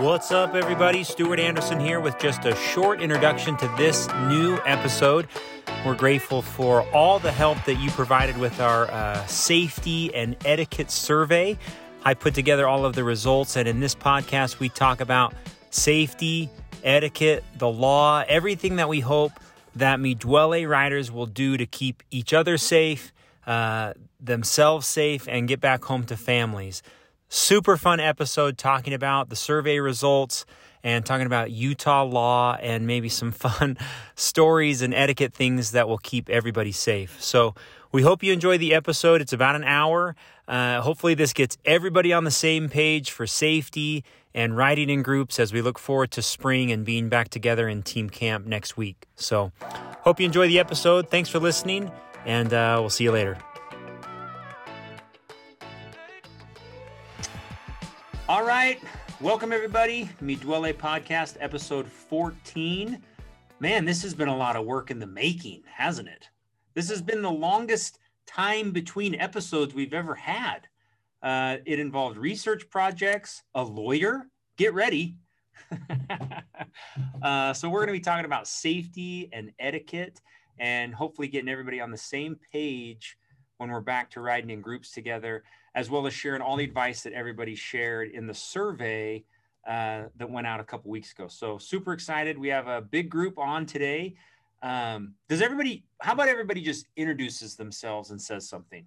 What's up, everybody? Stuart Anderson here with just a short introduction to this new episode. We're grateful for all the help that you provided with our uh, safety and etiquette survey. I put together all of the results, and in this podcast, we talk about safety, etiquette, the law, everything that we hope that Midwele riders will do to keep each other safe, uh, themselves safe, and get back home to families. Super fun episode talking about the survey results and talking about Utah law and maybe some fun stories and etiquette things that will keep everybody safe. So, we hope you enjoy the episode. It's about an hour. Uh, hopefully, this gets everybody on the same page for safety and riding in groups as we look forward to spring and being back together in team camp next week. So, hope you enjoy the episode. Thanks for listening, and uh, we'll see you later. All right. Welcome, everybody. Midwele Podcast, episode 14. Man, this has been a lot of work in the making, hasn't it? This has been the longest time between episodes we've ever had. Uh, it involved research projects, a lawyer. Get ready. uh, so, we're going to be talking about safety and etiquette and hopefully getting everybody on the same page when we're back to riding in groups together as well as sharing all the advice that everybody shared in the survey uh, that went out a couple weeks ago. So super excited. We have a big group on today. Um, does everybody, how about everybody just introduces themselves and says something?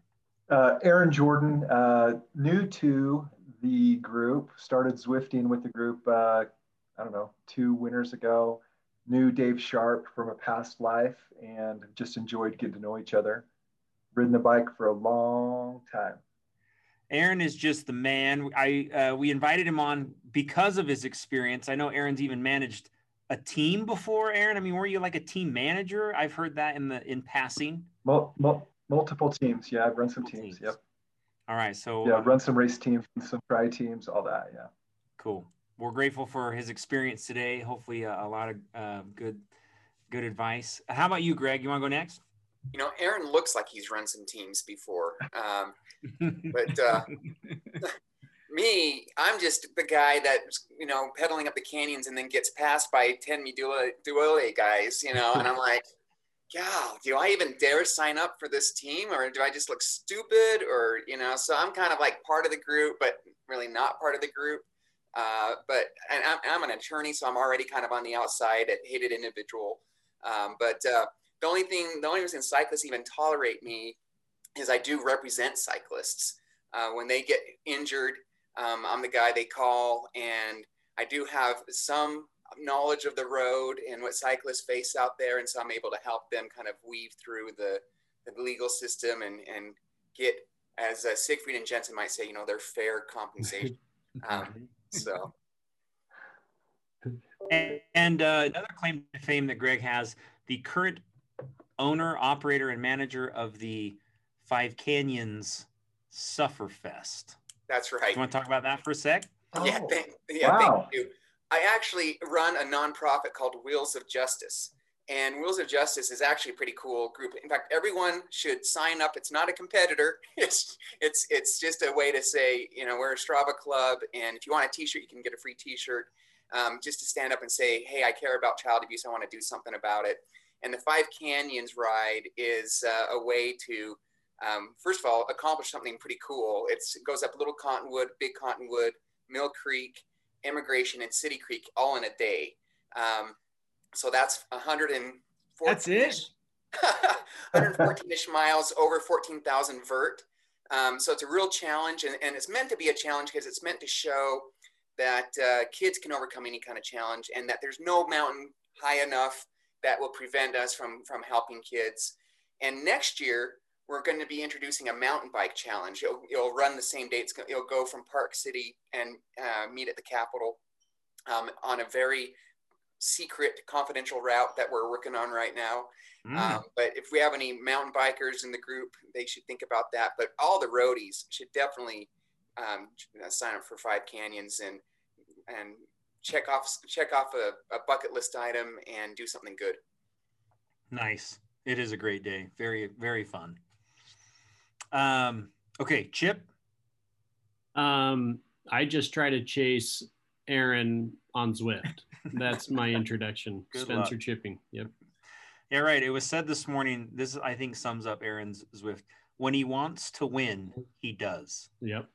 Uh, Aaron Jordan, uh, new to the group, started Zwifting with the group, uh, I don't know, two winters ago. Knew Dave Sharp from a past life and just enjoyed getting to know each other. Ridden the bike for a long time. Aaron is just the man. I uh, we invited him on because of his experience. I know Aaron's even managed a team before. Aaron, I mean, were you like a team manager? I've heard that in the in passing. Mul- mul- multiple teams. Yeah, I've run some teams. teams. Yep. All right. So yeah, run some race teams, some tri teams, all that. Yeah. Cool. We're grateful for his experience today. Hopefully, a, a lot of uh, good good advice. How about you, Greg? You want to go next? You know, Aaron looks like he's run some teams before. Um, but uh, me, I'm just the guy that's you know pedaling up the canyons and then gets passed by ten Midwele guys, you know, and I'm like, God, do I even dare sign up for this team, or do I just look stupid, or you know? So I'm kind of like part of the group, but really not part of the group. Uh, but and I'm, I'm, an attorney, so I'm already kind of on the outside at hated individual. Um, but uh, the only thing, the only reason cyclists even tolerate me is I do represent cyclists. Uh, when they get injured, um, I'm the guy they call, and I do have some knowledge of the road and what cyclists face out there, and so I'm able to help them kind of weave through the, the legal system and and get, as uh, Siegfried and Jensen might say, you know, their fair compensation. Um, so. And, and uh, another claim to fame that Greg has: the current owner, operator, and manager of the Five Canyons Sufferfest. That's right. You want to talk about that for a sec? Oh, yeah, thank, yeah wow. thank you. I actually run a nonprofit called Wheels of Justice. And Wheels of Justice is actually a pretty cool group. In fact, everyone should sign up. It's not a competitor. It's it's it's just a way to say, you know, we're a Strava club, and if you want a T-shirt, you can get a free T-shirt. Um, just to stand up and say, hey, I care about child abuse. I want to do something about it. And the Five Canyons ride is uh, a way to um, first of all, accomplish something pretty cool. It's, it goes up Little Cottonwood, Big Cottonwood, Mill Creek, Emigration, and City Creek all in a day. Um, so that's 114. That's it. 114-ish miles over 14,000 vert. Um, so it's a real challenge, and, and it's meant to be a challenge because it's meant to show that uh, kids can overcome any kind of challenge, and that there's no mountain high enough that will prevent us from from helping kids. And next year, we're going to be introducing a mountain bike challenge. It'll, it'll run the same dates. It'll go from Park City and uh, meet at the Capitol um, on a very secret, confidential route that we're working on right now. Mm. Um, but if we have any mountain bikers in the group, they should think about that. But all the roadies should definitely um, sign up for Five Canyons and and check off check off a, a bucket list item and do something good. Nice. It is a great day. Very very fun. Um, okay, Chip. Um, I just try to chase Aaron on Zwift. That's my introduction. Spencer luck. Chipping. Yep. Yeah, right. It was said this morning. This I think sums up Aaron's Zwift. When he wants to win, he does. Yep.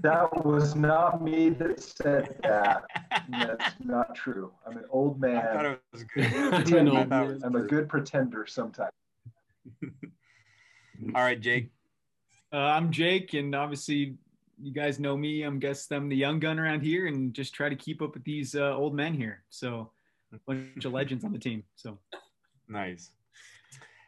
That was not me that said that. That's not true. I'm an old I thought man. it was good. I'm old man. was I'm a good. good pretender sometimes. All right, Jake. Uh, I'm Jake, and obviously you guys know me. I'm guess I'm the young gun around here, and just try to keep up with these uh, old men here. So, a bunch of legends on the team. So, Nice.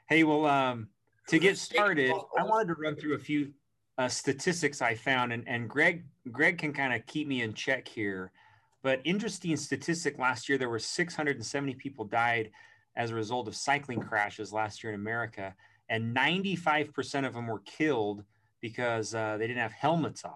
Hey, well, um, to get started, I wanted to run through a few uh, statistics I found, and, and Greg Greg can kind of keep me in check here. But interesting statistic: last year there were 670 people died as a result of cycling crashes last year in America, and 95% of them were killed because uh, they didn't have helmets on.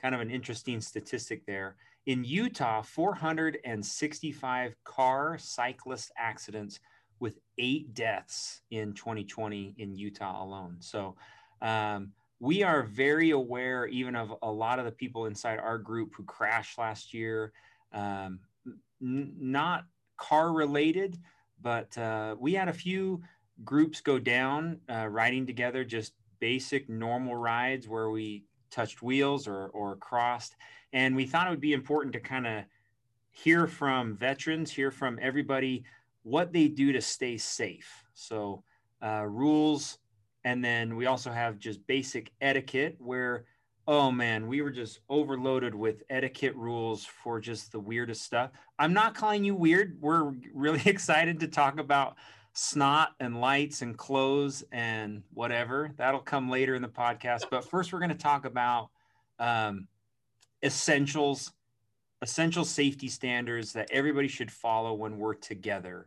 Kind of an interesting statistic there. In Utah, 465 car cyclist accidents with eight deaths in 2020 in Utah alone. So um, we are very aware, even of a lot of the people inside our group who crashed last year. Um, n- not car related, but uh, we had a few groups go down uh, riding together, just basic normal rides where we touched wheels or, or crossed. And we thought it would be important to kind of hear from veterans, hear from everybody what they do to stay safe. So, uh, rules. And then we also have just basic etiquette where, oh man, we were just overloaded with etiquette rules for just the weirdest stuff. I'm not calling you weird. We're really excited to talk about snot and lights and clothes and whatever. That'll come later in the podcast. But first, we're going to talk about um, essentials essential safety standards that everybody should follow when we're together.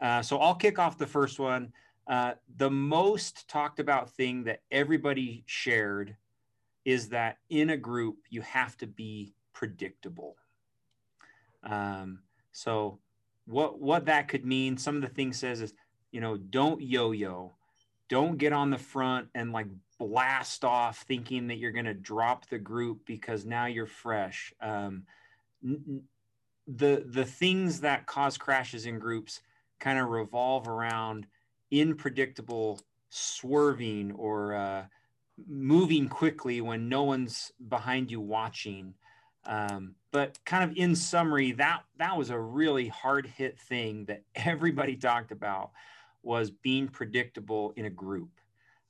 Uh, so I'll kick off the first one. Uh, the most talked about thing that everybody shared is that in a group, you have to be predictable. Um, so what, what that could mean, some of the things says is, you know, don't yo-yo, don't get on the front and like blast off thinking that you're going to drop the group because now you're fresh. Um, the the things that cause crashes in groups kind of revolve around unpredictable swerving or uh, moving quickly when no one's behind you watching. Um, but kind of in summary, that that was a really hard hit thing that everybody talked about was being predictable in a group.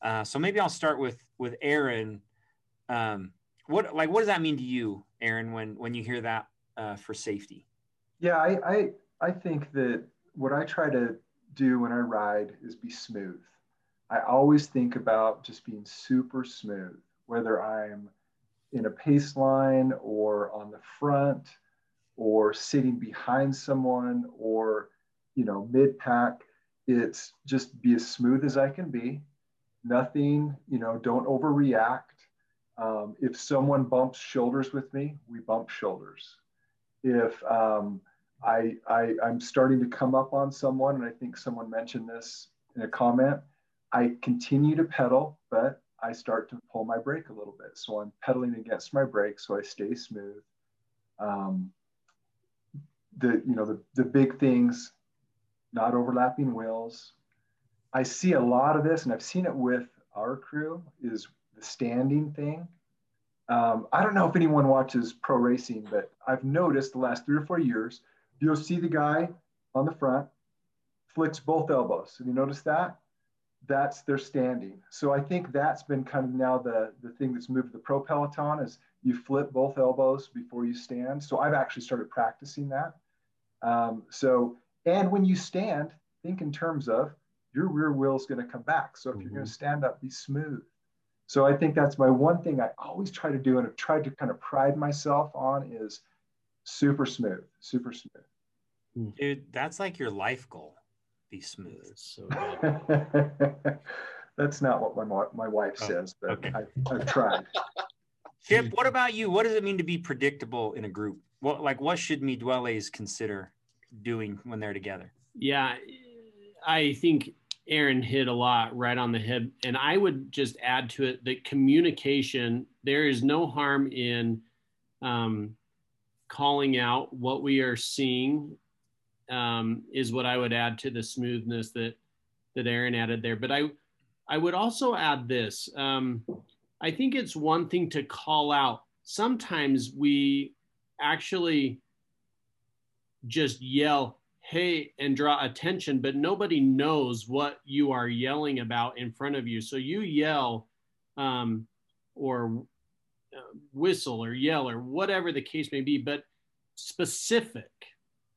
Uh, so maybe I'll start with with Aaron. Um, what like what does that mean to you, Aaron, when when you hear that uh, for safety? Yeah, I, I I think that what I try to do when I ride is be smooth. I always think about just being super smooth, whether I'm in a pace line or on the front or sitting behind someone or you know mid pack. It's just be as smooth as I can be. Nothing, you know, don't overreact. Um, if someone bumps shoulders with me, we bump shoulders if um, I, I I'm starting to come up on someone, and I think someone mentioned this in a comment, I continue to pedal, but I start to pull my brake a little bit. So I'm pedaling against my brake, so I stay smooth. Um, the you know the the big things, not overlapping wheels. I see a lot of this, and I've seen it with our crew. Is the standing thing um, I don't know if anyone watches pro racing, but I've noticed the last three or four years, you'll see the guy on the front flicks both elbows. Have you noticed that? That's their standing. So I think that's been kind of now the, the thing that's moved the pro peloton is you flip both elbows before you stand. So I've actually started practicing that. Um, so, and when you stand, think in terms of your rear wheel is going to come back. So if you're going to stand up, be smooth. So I think that's my one thing I always try to do and I've tried to kind of pride myself on is super smooth, super smooth. Dude, that's like your life goal. Be smooth. So good. that's not what my my wife Oh, says, but okay. I, I've tried. Chip, what about you? What does it mean to be predictable in a group? What like what should me Midwelles consider doing when they're together? Yeah, I think Aaron hit a lot right on the head. And I would just add to it that communication, there is no harm in um, calling out what we are seeing um, is what I would add to the smoothness that that Aaron added there. But I I would also add this. Um, I think it's one thing to call out. Sometimes we actually just yell, hey, and draw attention, but nobody knows what you are yelling about in front of you. So you yell um, or whistle or yell or whatever the case may be, but specific,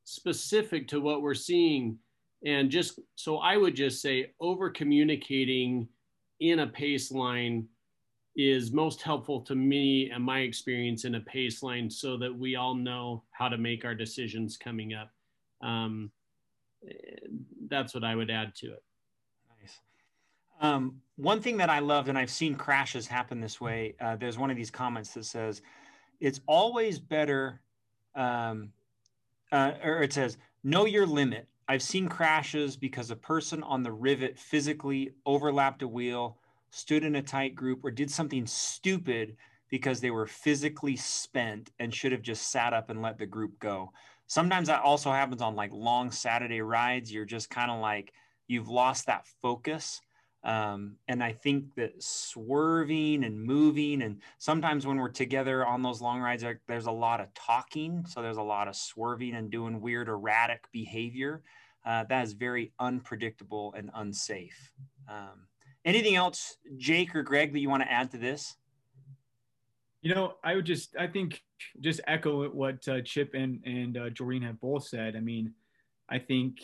specific to what we're seeing. And just so I would just say over communicating in a pace line is most helpful to me and my experience in a pace line so that we all know how to make our decisions coming up. Um, that's what I would add to it. Nice. Um, one thing that I loved, and I've seen crashes happen this way, uh, there's one of these comments that says, it's always better, um, uh, or it says, know your limit. I've seen crashes because a person on the rivet physically overlapped a wheel stood in a tight group, or did something stupid because they were physically spent and should have just sat up and let the group go. Sometimes that also happens on like long Saturday rides. You're just kind of like, you've lost that focus. Um, and I think that swerving and moving, and sometimes when we're together on those long rides, there's a lot of talking. So there's a lot of swerving and doing weird, erratic behavior. Uh, that is very unpredictable and unsafe. Um, Anything else, Jake or Greg, that you want to add to this? You know, I would just, I think, just echo what uh, Chip and and uh, Jordan have both said. I mean, I think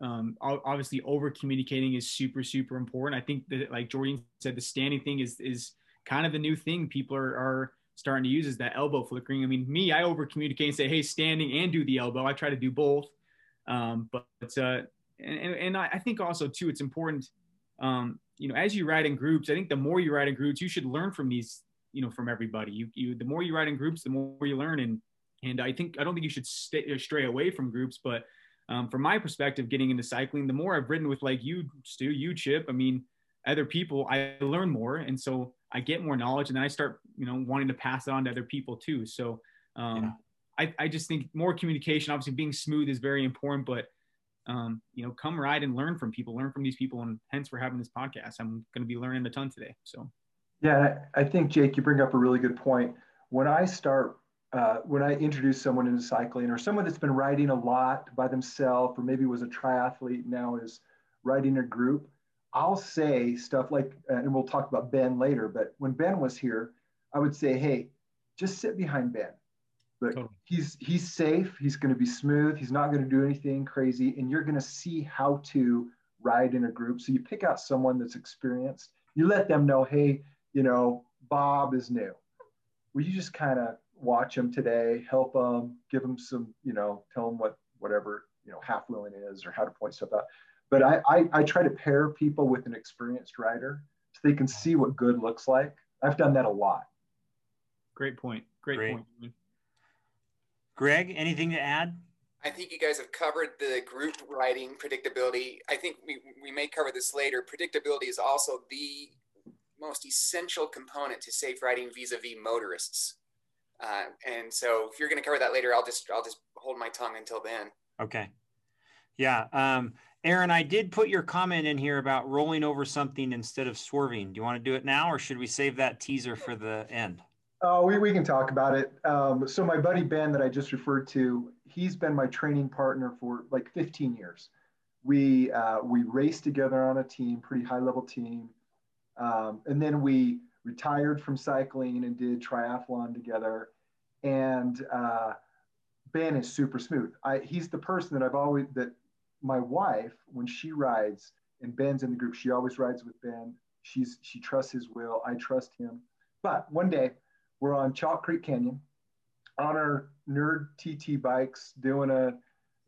um, obviously over communicating is super super important. I think that, like Jordan said, the standing thing is is kind of the new thing people are are starting to use is that elbow flickering. I mean, me, I over communicate and say, hey, standing and do the elbow. I try to do both. Um, but uh, and, and I, think also too, it's important um, you know, as you ride in groups, I think the more you ride in groups, you should learn from these, you know, from everybody. You, you, the more you ride in groups, the more you learn. And, and I think, I don't think you should stay, stray away from groups, but um, from my perspective, getting into cycling, the more I've ridden with like you, Stu, you, Chip, I mean, other people, I learn more. And so I get more knowledge and then I start, you know, wanting to pass it on to other people too. So um, yeah. I, I just think more communication, obviously being smooth is very important, but um, you know, come ride and learn from people, learn from these people, and hence we're having this podcast. I'm going to be learning a ton today. So, yeah, I think Jake, you bring up a really good point. When I start, uh, when I introduce someone into cycling, or someone that's been riding a lot by themselves, or maybe was a triathlete now is riding a group, I'll say stuff like, and we'll talk about Ben later. But when Ben was here, I would say, "Hey, just sit behind Ben." Totally. he's he's safe. He's going to be smooth. He's not going to do anything crazy, and you're going to see how to ride in a group. So you pick out someone that's experienced. You let them know, hey, you know, Bob is new. Will you just kind of watch him today, help him, give him some, you know, tell him what whatever you know half wheeling is or how to point stuff out. But I, I I try to pair people with an experienced rider so they can see what good looks like. I've done that a lot. Great point. Great, Great. point. Greg, anything to add? I think you guys have covered the group riding predictability. I think we, we may cover this later. Predictability is also the most essential component to safe riding vis-a-vis motorists. Uh, and so if you're going to cover that later, I'll just I'll just hold my tongue until then. Okay. Yeah. Um, Aaron, I did put your comment in here about rolling over something instead of swerving. Do you want to do it now, or should we save that teaser for the end? Oh, we, we can talk about it. Um, so my buddy Ben that I just referred to, he's been my training partner for like 15 years. We uh, we raced together on a team, pretty high level team, um, and then we retired from cycling and did triathlon together. And uh, Ben is super smooth. I, he's the person that I've always that my wife when she rides and Ben's in the group, she always rides with Ben. She's she trusts his will. I trust him. But one day we're on Chalk Creek Canyon on our nerd TT bikes doing a, it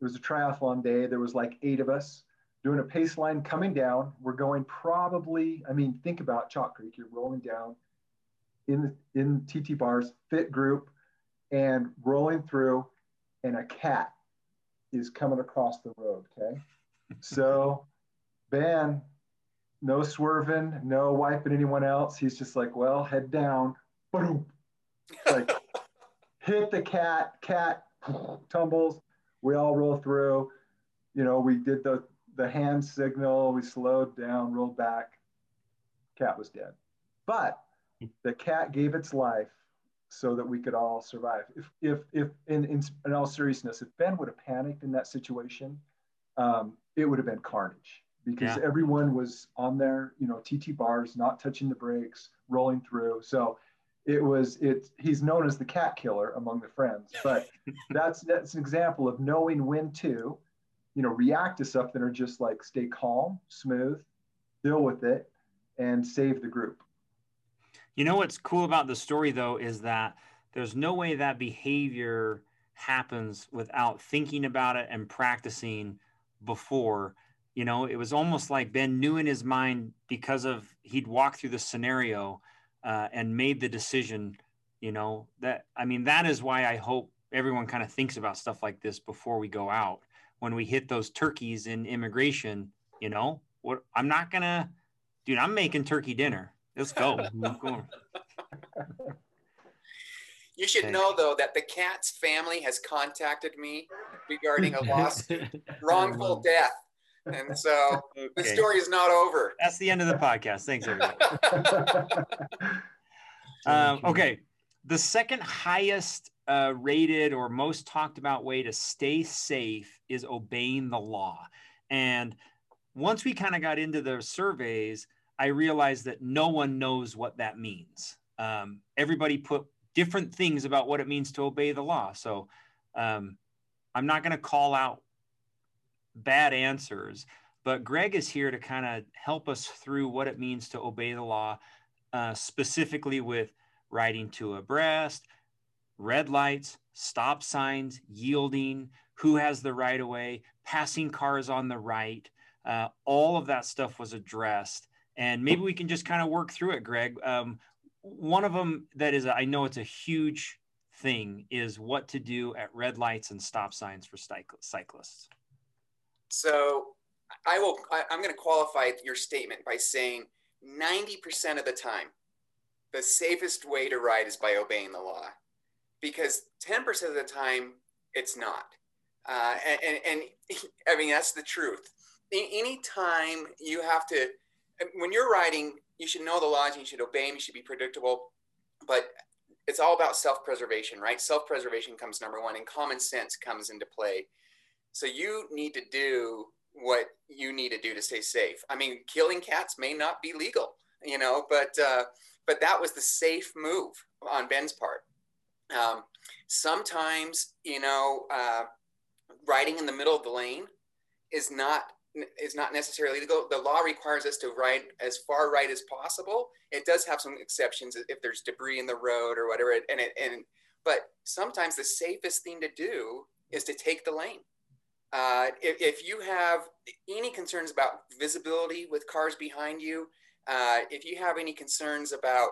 was a triathlon day. There was like eight of us doing a pace line coming down. We're going probably, I mean, think about Chalk Creek. You're rolling down in the, in TT bars, fit group, and rolling through, and a cat is coming across the road. Okay, so Ben, no swerving, no wiping anyone else. He's just like, well, head down, boom, like hit the cat, cat tumbles, we all roll through. You know, we did the the hand signal, we slowed down, rolled back, cat was dead. But the cat gave its life so that we could all survive. If, if, if in, in, in all seriousness, if Ben would have panicked in that situation, um, it would have been carnage because yeah. everyone was on their, you know, TT bars, not touching the brakes, rolling through. So it was, it, he's known as the cat killer among the friends, but that's, that's an example of knowing when to, you know, react to something or just like stay calm, smooth, deal with it and save the group. You know what's cool about the story though is that there's no way that behavior happens without thinking about it and practicing before. You know, it was almost like Ben knew in his mind because of he'd walked through the scenario uh, and made the decision. You know that I mean that is why I hope everyone kind of thinks about stuff like this before we go out. When we hit those turkeys in Emigration, you know, what I'm not gonna, dude. I'm making turkey dinner. Let's go. you should know though that the cat's family has contacted me regarding a lawsuit, wrongful death. And so okay. the story is not over. That's the end of the podcast. Thanks, everybody. um, okay. The second highest uh, rated or most talked about way to stay safe is obeying the law. And once we kind of got into the surveys, I realized that no one knows what that means. Um, everybody put different things about what it means to obey the law. So um, I'm not going to call out bad answers, but Greg is here to kind of help us through what it means to obey the law, uh, specifically with riding to abreast, red lights, stop signs, yielding, who has the right of way, passing cars on the right. Uh, all of that stuff was addressed. And maybe we can just kind of work through it greg. Um, one of them that is i know it's a huge thing is what to do at red lights and stop signs for cyclists. So i will I, i'm going to qualify your statement by saying 90% of the time the safest way to ride is by obeying the law because 10% of the time it's not uh, and, and, and i mean that's the truth any time you have to when you're writing, you should know the laws and you should obey them. You should be predictable. But it's all about self-preservation, right? Self-preservation comes number one, and common sense comes into play. So you need to do what you need to do to stay safe. I mean, killing cats may not be legal, you know, but uh, but that was the safe move on Ben's part. Um, sometimes, you know, uh, riding in the middle of the lane is not is not necessarily legal. The law requires us to ride as far right as possible. It does have some exceptions if there's debris in the road or whatever. And it, and but sometimes the safest thing to do is to take the lane. Uh, if, if, you have any concerns about visibility with cars behind you, uh, if you have any concerns about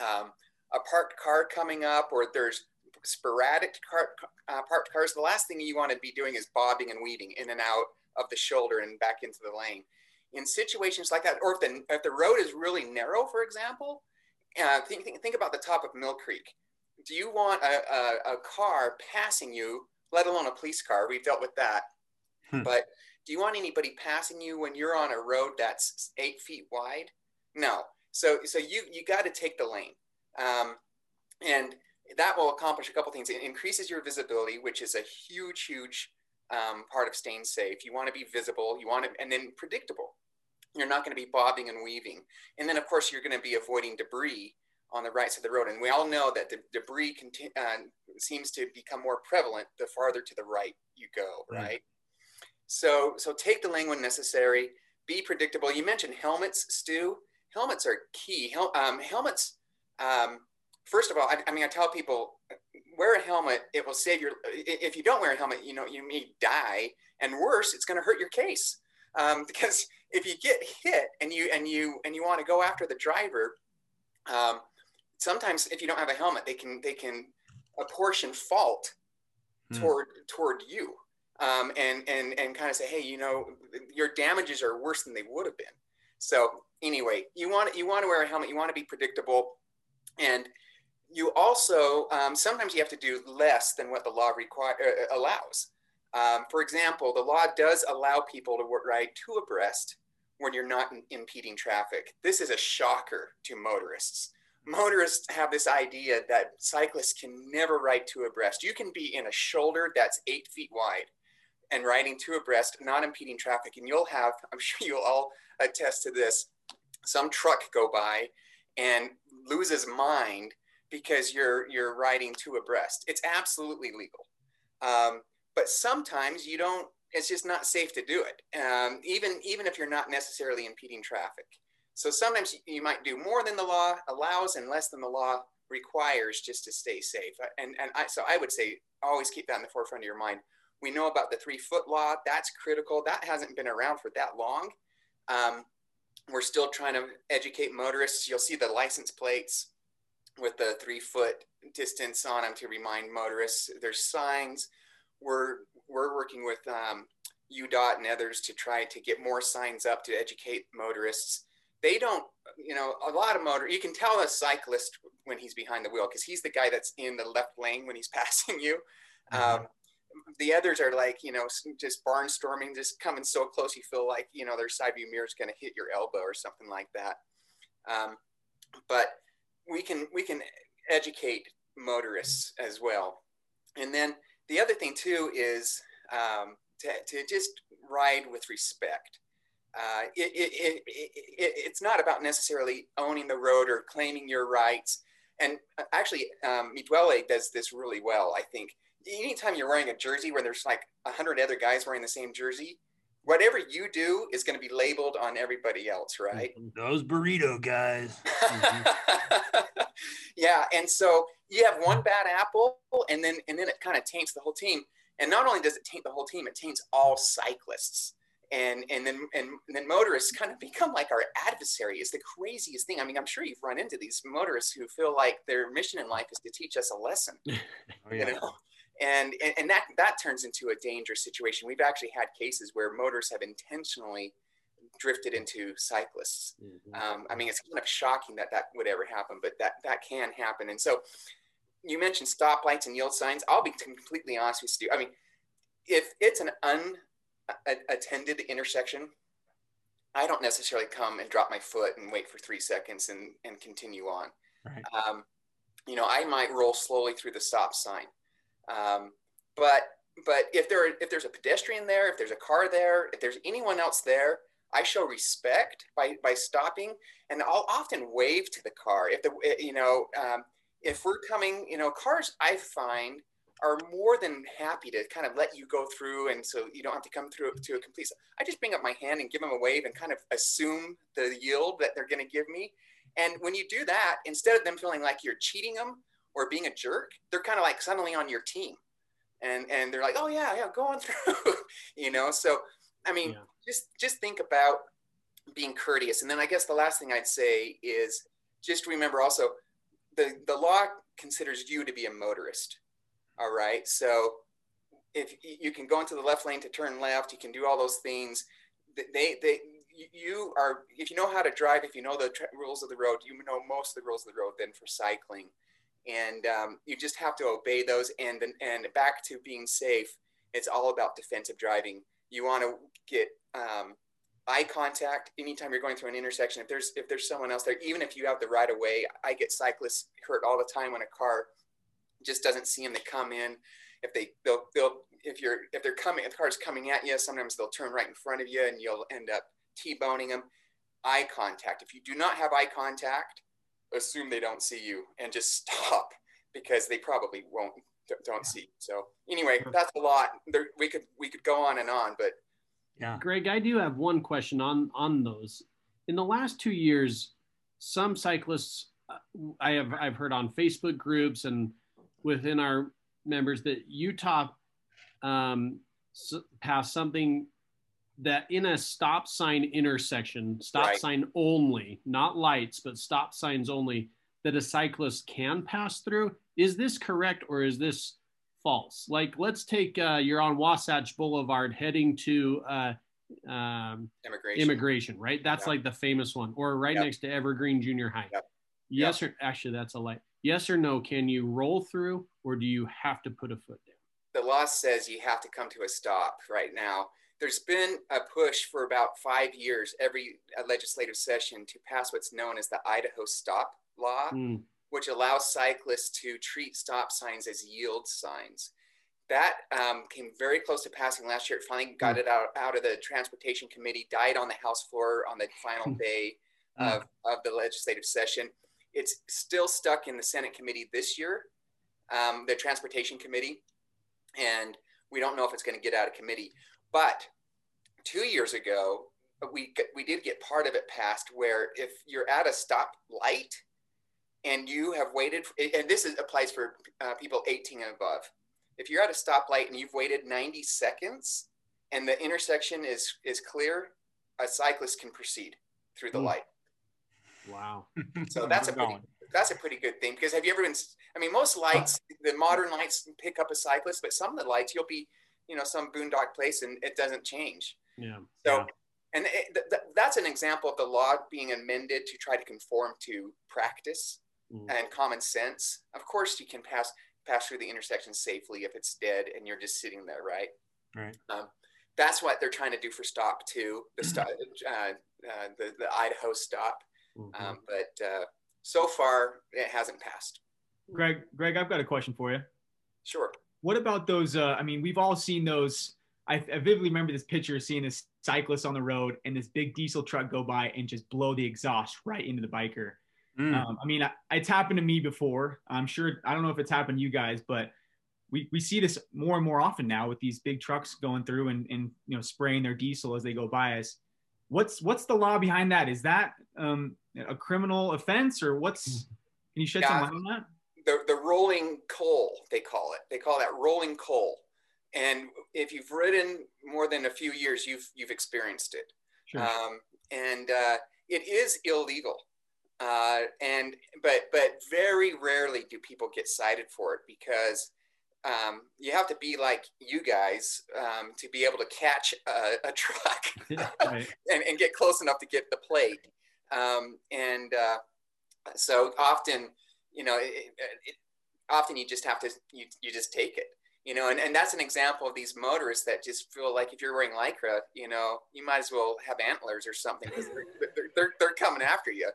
um, a parked car coming up or there's sporadic car, uh, parked cars, the last thing you want to be doing is bobbing and weaving in and out of the shoulder and back into the lane. In situations like that, or if the, if the road is really narrow, for example, uh, think, think, think about the top of Mill Creek. Do you want a, a, a, car passing you, let alone a police car? We've dealt with that. Hmm. But do you want anybody passing you when you're on a road that's eight feet wide? No. So, so you, you got to take the lane. Um, and that will accomplish a couple things. It increases your visibility, which is a huge, huge um, part of staying safe. You want to be visible, you want to, and then predictable. You're not going to be bobbing and weaving. And then, of course, you're going to be avoiding debris on the right side of the road. And we all know that the debris conti- uh, seems to become more prevalent the farther to the right you go, right? Mm. So, so take the lane when necessary. Be predictable. You mentioned helmets, Stu. Helmets are key. Hel- um, helmets. Um, first of all, I, I mean, I tell people wear a helmet. It will save your. If you don't wear a helmet, you know you may die, and worse, it's going to hurt your case. Um, because if you get hit and you and you and you want to go after the driver, um, sometimes if you don't have a helmet, they can they can apportion fault hmm. toward toward you, um, and and and kind of say, hey, you know, your damages are worse than they would have been. So anyway, you want you want to wear a helmet. You want to be predictable, and you also um, sometimes you have to do less than what the law require uh, allows. Um, for example, the law does allow people to ride two abreast when you're not impeding traffic. This is a shocker to motorists. Motorists have this idea that cyclists can never ride two abreast. You can be in a shoulder that's eight feet wide and riding two abreast, not impeding traffic, and you'll have, I'm sure you'll all attest to this, some truck go by and loses mind because you're you're riding two abreast. It's absolutely legal, um, but sometimes you don't. It's just not safe to do it, um, even even if you're not necessarily impeding traffic. So sometimes you might do more than the law allows and less than the law requires just to stay safe. And and I, so I would say always keep that in the forefront of your mind. We know about the three foot law. That's critical. That hasn't been around for that long. Um, we're still trying to educate motorists. You'll see the license plates with the three foot distance on them to remind motorists. There's signs. We're we're working with um, UDOT and others to try to get more signs up to educate motorists. They don't, you know, a lot of motor. You can tell a cyclist when he's behind the wheel because he's the guy that's in the left lane when he's passing you. Mm-hmm. Um, the others are like, you know, just barnstorming, just coming so close you feel like, you know, their side view mirror is going to hit your elbow or something like that. Um, but we can we can educate motorists as well. And then the other thing too is um, to, to just ride with respect. Uh, it, it, it, it's not about necessarily owning the road or claiming your rights. And uh, actually, um, Midwele does this really well, I think. Anytime you're wearing a jersey where there's like a hundred other guys wearing the same jersey, whatever you do is going to be labeled on everybody else, right? Those burrito guys. yeah, and so you have one bad apple, and then and then it kind of taints the whole team. And not only does it taint the whole team, it taints all cyclists. And and then and, and then motorists kind of become like our adversary. Is the craziest thing. I mean, I'm sure you've run into these motorists who feel like their mission in life is to teach us a lesson. oh, yeah. You know and, and, that that turns into a dangerous situation. We've actually had cases where motors have intentionally drifted into cyclists. Mm-hmm. Um, I mean, it's kind of shocking that that would ever happen, but that that can happen. And so, you mentioned stoplights and yield signs. I'll be completely honest with you. I mean, if it's an unattended intersection, I don't necessarily come and drop my foot and wait for three seconds and, and continue on. Right. Um, you know, I might roll slowly through the stop sign. Um, but but if there if there's a pedestrian there, if there's a car there, if there's anyone else there, I show respect by by stopping, and I'll often wave to the car. If the eh, you know um, if we're coming, you know, cars I find are more than happy to kind of let you go through, and so you don't have to come through to a complete. I just bring up my hand and give them a wave, and kind of assume the yield that they're going to give me. And when you do that, instead of them feeling like you're cheating them, or being a jerk, they're kind of like suddenly on your team. And and they're like, oh yeah, yeah, go on through. you know, so I mean, yeah. just just think about being courteous. And then I guess the last thing I'd say is just remember also the, the law considers you to be a motorist. All right. So if you can go into the left lane to turn left, you can do all those things. They, they, you are, if you know how to drive, if you know the tra- rules of the road, you know most of the rules of the road then for cycling and um, you just have to obey those. And and back to being safe, it's all about defensive driving. You want to get um, eye contact anytime you're going through an intersection. If there's if there's someone else there, even if you have the right of way, I get cyclists hurt all the time when a car just doesn't see them. They come in. If they they'll they'll if you're if they're coming if the car's coming at you, sometimes they'll turn right in front of you and you'll end up t-boning them. Eye contact. If you do not have eye contact, assume they don't see you and just stop because they probably won't don't see. So anyway, that's a lot. There, we could we could go on and on, but yeah. Greg, I do have one question on on those. In the last two years, some cyclists uh, I have I've heard on Facebook groups and within our members that Utah um, passed something that in a stop sign intersection, stop right. sign only, not lights, but stop signs only, that a cyclist can pass through. Is this correct or is this false? Like, let's take uh, you're on Wasatch Boulevard heading to uh, um, Emigration. Emigration, right? That's yep. like the famous one, or right yep. next to Evergreen Junior High. Yep. Yes, or actually, that's a light. yes or no, can you roll through or do you have to put a foot down? The law says you have to come to a stop right now. There's been a push for about five years, every uh, legislative session, to pass what's known as the Idaho Stop Law, Mm, which allows cyclists to treat stop signs as yield signs. That um, came very close to passing last year. It finally got it out, out of the Transportation Committee, died on the House floor on the final day of, of the legislative session. It's still stuck in the Senate committee this year, um, the Transportation Committee, and we don't know if it's going to get out of committee. But two years ago, we we did get part of it passed, where if you're at a stop light and you have waited, and this is, applies for uh, people 18 and above. If you're at a stoplight and you've waited 90 seconds and the intersection is is clear, a cyclist can proceed through the Hmm. light. wow. So that's a pretty, that's a pretty good thing because have you ever been? I mean, most lights, the modern lights pick up a cyclist, but some of the lights you'll be, you know, some boondock place and it doesn't change. Yeah. So, Yeah. and it, th- th- that's an example of the law being amended to try to conform to practice Mm. and common sense. Of course, you can pass pass through the intersection safely if it's dead and you're just sitting there, right? Right. Um, that's what they're trying to do for stop too, the stop, uh, uh, the the Idaho stop. Mhm. Um, but uh, so far, it hasn't passed. Greg, Greg, I've got a question for you. Sure. What about those? Uh, I mean, we've all seen those. I, I vividly remember this picture seeing this cyclist on the road and this big diesel truck go by and just blow the exhaust right into the biker. Mm. Um, I mean, I, it's happened to me before. I'm sure. I don't know if it's happened to you guys, but we, we see this more and more often now with these big trucks going through and, and you know spraying their diesel as they go by us. What's what's the law behind that? Is that um, a criminal offense or what's? Can you shed some light on that? The, the rolling coal, they call it. They call that rolling coal. And if you've ridden more than a few years, you've you've experienced it. Sure. um, and uh, it is illegal. Uh, and but but very rarely do people get cited for it because um, you have to be like you guys um, to be able to catch a, a truck right. and, and get close enough to get the plate. Um, and uh, so often, you know, it, it, it, often you just have to you, you just take it you know, and, and that's an example of these motorists that just feel like if you're wearing lycra, you know, you might as well have antlers or something because they're, they're, they're, they're coming after you.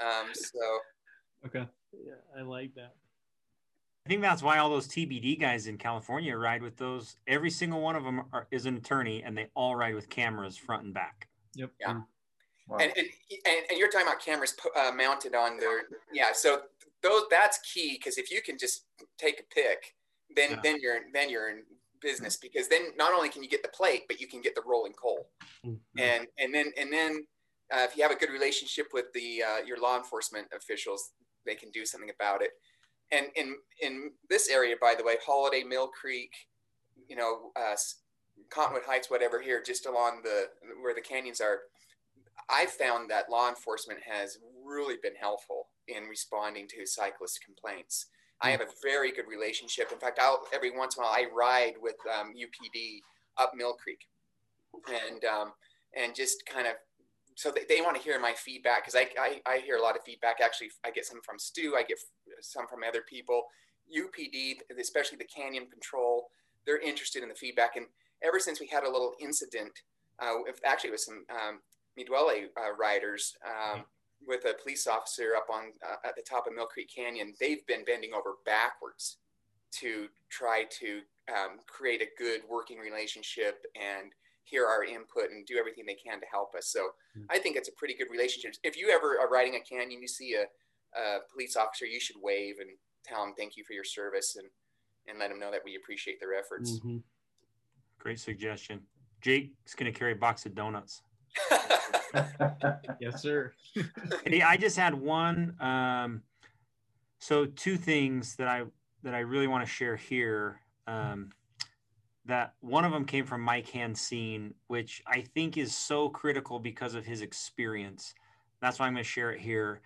Um, so Okay. Yeah, I like that. I think that's why all those TBD guys in California ride with those. Every single one of them are, is an attorney, and they all ride with cameras front and back. Yep. Yeah. Wow. and, and, and, and you're talking about cameras uh, mounted on their, yeah. So those, that's key. Cause if you can just take a pick, then, Yeah. then you're, then you're in business because then not only can you get the plate, but you can get the rolling coal. Mhm. and and then and then uh, if you have a good relationship with the uh, your law enforcement officials, they can do something about it. And in in this area, by the way, Holladay Mill Creek, you know, uh, Cottonwood Heights, whatever here, just along the where the canyons are, I found that law enforcement has really been helpful in responding to cyclist complaints. I have a very good relationship. In fact, I'll every once in a while I ride with um, UPD up Mill Creek, and um, and just kind of so they, they want to hear my feedback because I, I I hear a lot of feedback. Actually, I get some from Stu. I get some from other people. UPD, especially the Canyon Patrol, they're interested in the feedback. And ever since we had a little incident, uh, actually with some um, Midwelle uh, riders um, with a police officer up on uh, at the top of Mill Creek Canyon, they've been bending over backwards to try to um, create a good working relationship and hear our input and do everything they can to help us. So Mm. I think it's a pretty good relationship. If you ever are riding a canyon, you see a, a police officer, you should wave and tell them thank you for your service and and let them know that we appreciate their efforts. Mhm. Great suggestion. Jake's going to carry a box of donuts. Yes, sir. Hey, I just had one. Um, so two things that I that I really want to share here. Um, that one of them came from Mike Hansine, which I think is so critical because of his experience. That's why I'm going to share it here.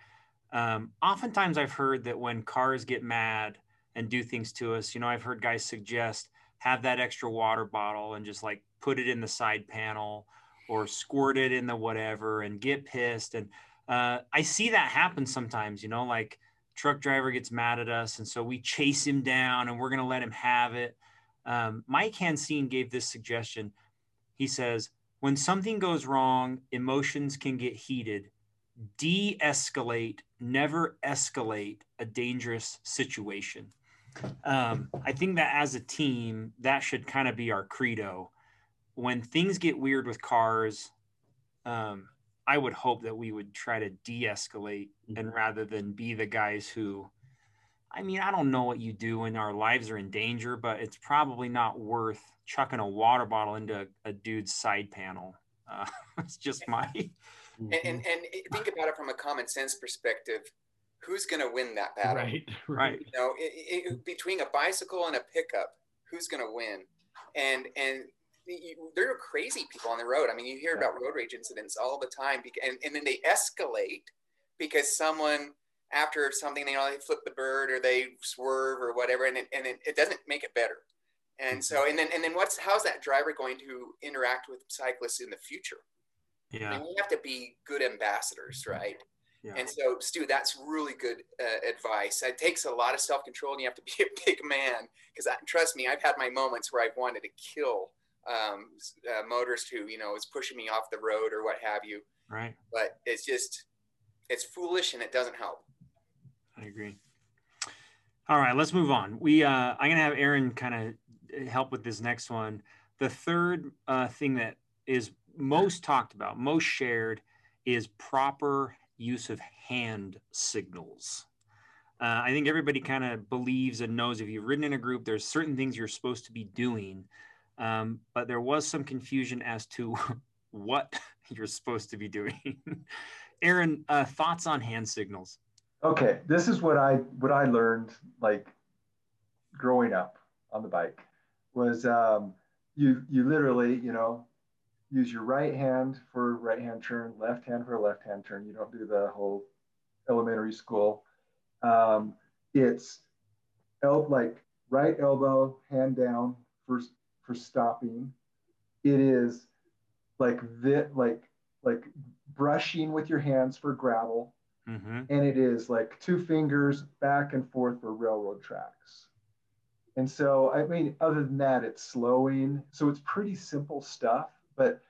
Um, oftentimes, I've heard that when cars get mad and do things to us, you know, I've heard guys suggest have that extra water bottle and just like put it in the side panel or squirt it in the whatever and get pissed. And uh, I see that happen sometimes, you know, like truck driver gets mad at us, and so we chase him down, and we're going to let him have it. Um, Mike Hansine gave this suggestion. He says, when something goes wrong, emotions can get heated. De escalate, never escalate a dangerous situation. Um, I think that as a team, that should kind of be our credo. When things get weird with cars, um, I would hope that we would try to de escalate and Mm-hmm. rather than be the guys who I mean, I don't know what you do when our lives are in danger, but it's probably not worth chucking a water bottle into a, a dude's side panel. Uh, it's just my. And, and and think about it from a common sense perspective. Who's going to win that battle? right, Right. You know, it, it, between a bicycle and a pickup, who's going to win? And and you, there are crazy people on the road. I mean, you hear about road rage incidents all the time, and, and then they escalate because someone after something, you know, they flip the bird or they swerve or whatever, and it, and it, it doesn't make it better. And so, and then and then what's how's that driver going to interact with cyclists in the future? I Yeah. mean, we have to be good ambassadors, right? Yeah. And so, Stu, that's really good uh, advice. It takes a lot of self control, and you have to be a big man. Because trust me, I've had my moments where I've wanted to kill um, a motorist who, you know, is pushing me off the road or what have you. Right. But it's just, it's foolish and it doesn't help. I agree. All right, let's move on. We uh I'm gonna have Aaron kind of help with this next one. The third uh, thing that is most talked about, most shared, is proper use of hand signals. Uh, I think everybody kind of believes and knows if you've ridden in a group, there's certain things you're supposed to be doing, um, but there was some confusion as to what you're supposed to be doing. Aaron, uh, thoughts on hand signals? Okay, this is what I what I learned like growing up on the bike was um, you you literally you know use your right hand for right hand turn, left hand for left hand turn. You don't do the whole elementary school. Um, it's el- like right elbow, hand down for for stopping. It is like this, like like brushing with your hands for gravel Mm-hmm. and it is like two fingers back and forth for railroad tracks. And so, I mean, other than that, it's slowing. So it's pretty simple stuff, but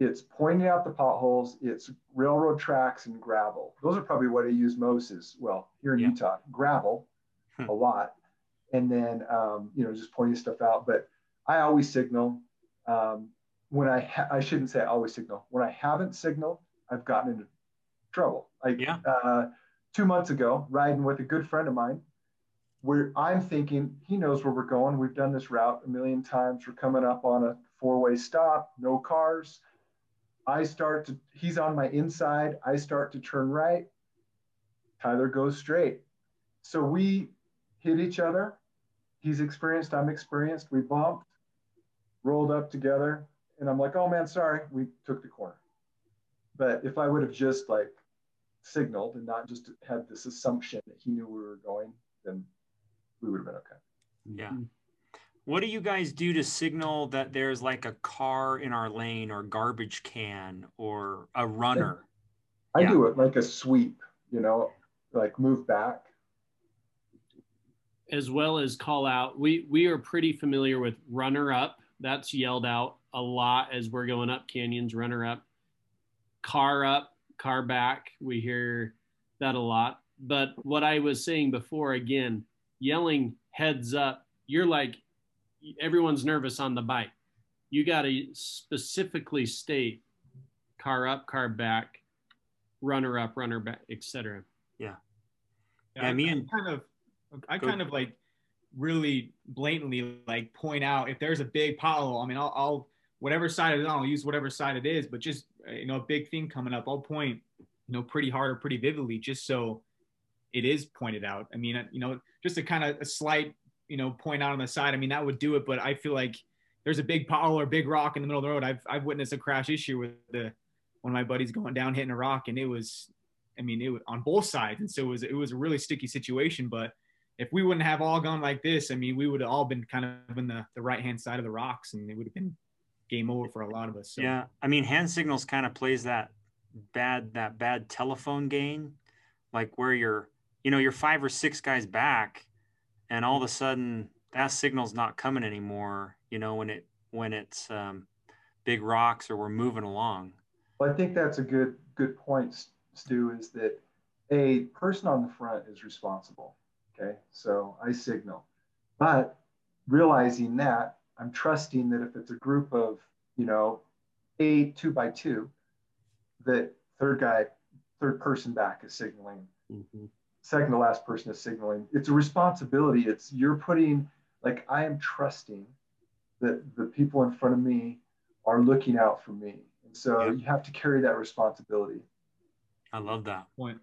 it's pointing out the potholes, it's railroad tracks and gravel. Those are probably what I use most is, well, here in Yeah. Utah, gravel Hmm. a lot. And then, um, you know, just pointing stuff out. But I always signal. Um, when I, ha- I shouldn't say I always signal. When I haven't signaled, I've gotten into trouble. Like Yeah. uh, two months ago, riding with a good friend of mine, where I'm thinking he knows where we're going. We've done this route a million times. We're coming up on a four-way stop, no cars. I start to, he's on my inside. I start to turn right. Tyler goes straight. So we hit each other. He's experienced, I'm experienced. We bumped, rolled up together. And I'm like, oh man, sorry. We took the corner. But if I would have just like signaled and not just had this assumption that he knew we were going, then we would have been okay. Yeah. What do you guys do to signal that there's like a car in our lane or garbage can or a runner? I Yeah. do it like a sweep, you know, like move back. as well as call out. We we are pretty familiar with runner up. That's yelled out a lot as we're going up canyons. Runner up, car up, car back. We hear that a lot. But what I was saying before, again, yelling heads up. You're like everyone's nervous on the bike. You got to specifically state car up, car back, runner up, runner back, etc. Yeah, me I and- kind of, I kind of like really blatantly like point out if there's a big pothole. I mean, I'll, I'll whatever side it is, I'll use whatever side it is. But just you know, a big thing coming up, I'll point, you know, pretty hard or pretty vividly, just so it is pointed out. I mean, you know, just a kind of a slight, you know, point out on the side. I mean, that would do it. But I feel like there's a big pothole or big rock in the middle of the road. I've I've witnessed a crash issue with the one of my buddies going down hitting a rock, and it was I mean, it was on both sides, and so it was it was a really sticky situation. But if we wouldn't have all gone like this, I mean, we would have all been kind of in the, the right hand side of the rocks, and it would have been game over for a lot of us. So. Yeah, I mean, hand signals kind of plays that bad that bad telephone game, like where you're you know, you're five or six guys back, and all of a sudden that signal's not coming anymore. You know, when it when it's um, big rocks or we're moving along. Well, I think that's a good good point, Stu. Is that a person on the front is responsible. Okay, so I signal, but realizing that I'm trusting that if it's a group of you know eight two by two, that third guy, third person back is signaling. Mm-hmm. Second to last person is signaling. It's a responsibility. It's you're putting like I am trusting that the people in front of me are looking out for me. And so yep. you have to carry that responsibility. I love that point.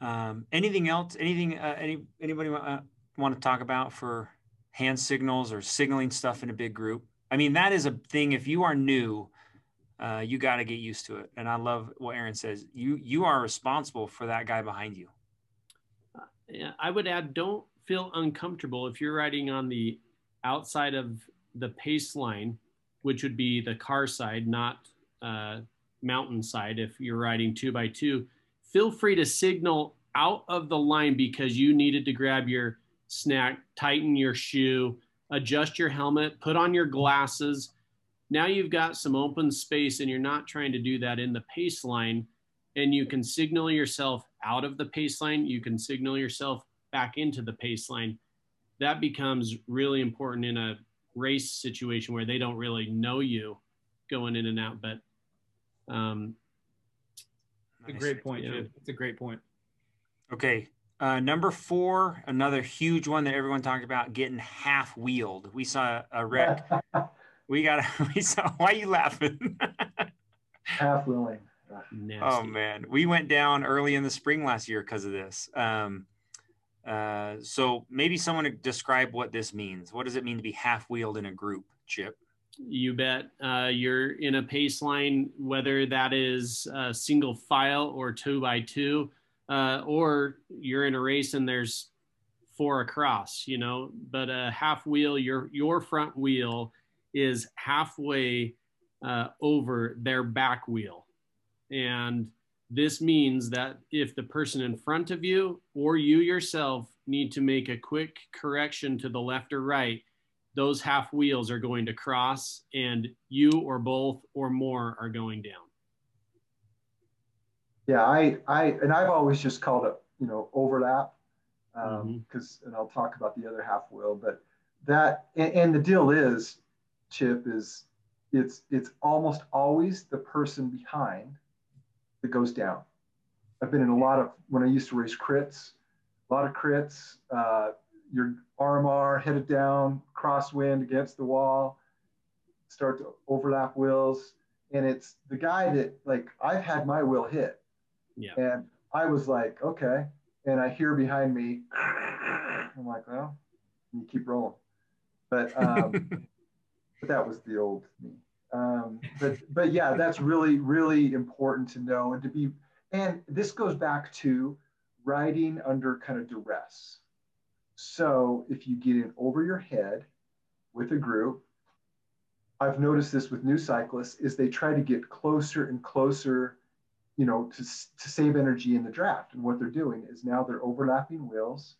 Um, anything else? Anything? Uh, any anybody uh, want to talk about for hand signals or signaling stuff in a big group? I mean, that is a thing. If you are new, uh, you got to get used to it. And I love what Aaron says. You you are responsible for that guy behind you. Uh, I would add, don't feel uncomfortable if you're riding on the outside of the pace line, which would be the car side, not uh, mountain side. If you're riding two by two, feel free to signal out of the line because you needed to grab your snack, tighten your shoe, adjust your helmet, put on your glasses. Now you've got some open space and you're not trying to do that in the pace line. And you can signal yourself out of the pace line. You can signal yourself back into the pace line. That becomes really important in a race situation where they don't really know you going in and out. But um, a great point, yeah. It's a great point. Okay. Uh, number four, another huge one that everyone talked about, getting half wheeled. We saw a wreck. we got. We saw. Why are you laughing? half wheeling. Oh man, we went down early in the spring last year because of this. Um, uh, so maybe someone to describe what this means. What does it mean to be half wheeled in a group, Chip? You bet. Uh, you're in a pace line, whether that is a single file or two by two, uh, or you're in a race and there's four across, you know, but a half wheel, your, your front wheel is halfway uh, over their back wheel. And this means that if the person in front of you or you yourself need to make a quick correction to the left or right, those half wheels are going to cross and you or both or more are going down. Yeah, I, I, and I've always just called it, you know, overlap because, um, mm-hmm. and I'll talk about the other half wheel, but that, and, and the deal is, Chip, is it's, it's almost always the person behind that goes down. I've been in a lot of, when I used to race crits, a lot of crits, uh, your arm RMR headed down, crosswind against the wall, start to overlap wheels. And it's the guy that, like, I've had my wheel hit. Yeah. And I was like, okay. And I hear behind me, I'm like, well, you keep rolling. But, um, but that was the old me. Um, but but yeah, that's really really important to know and to be. And this goes back to riding under kind of duress. So if you get in over your head with a group, I've noticed this with new cyclists is they try to get closer and closer, you know, to, to save energy in the draft. And what they're doing is now they're overlapping wheels.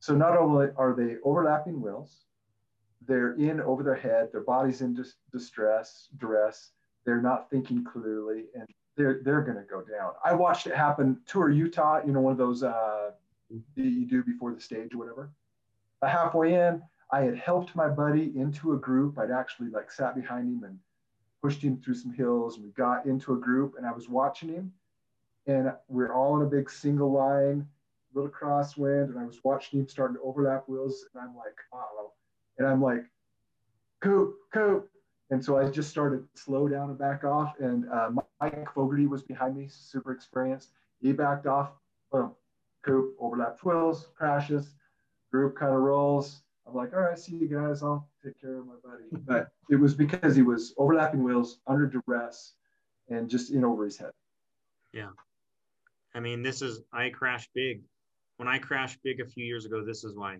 So not only are they overlapping wheels, they're in over their head, their body's in dis- distress, duress, they're not thinking clearly, and they're they're going to go down. I watched it happen. Tour Utah, you know, one of those uh, that you do before the stage or whatever. Halfway in, I had helped my buddy into a group. I'd actually like sat behind him and pushed him through some hills, we got into a group, and I was watching him, and we're all in a big single line, little crosswind, and I was watching him starting to overlap wheels, and I'm like, oh, and I'm like, Coop, Coop. And so I just started slow down and back off. And uh, Mike Fogarty was behind me, super experienced. He backed off, boom, Coop, overlap wheels, crashes, group kind of rolls. I'm like, all right, see you guys. I'll take care of my buddy. But it was because he was overlapping wheels under duress and just in over his head. Yeah. I mean, this is, I crashed big. When I crashed big a few years ago, this is why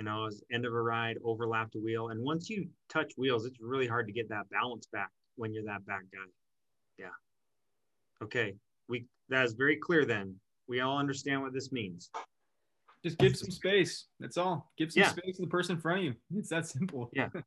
you know, as end of a ride, overlapped a wheel. And once you touch wheels, it's really hard to get that balance back when you're that back guy. Yeah. Okay. We that is very clear then. We all understand what this means. Just give some space. That's all. Give some Yeah. space to the person in front of you. It's that simple. Yeah.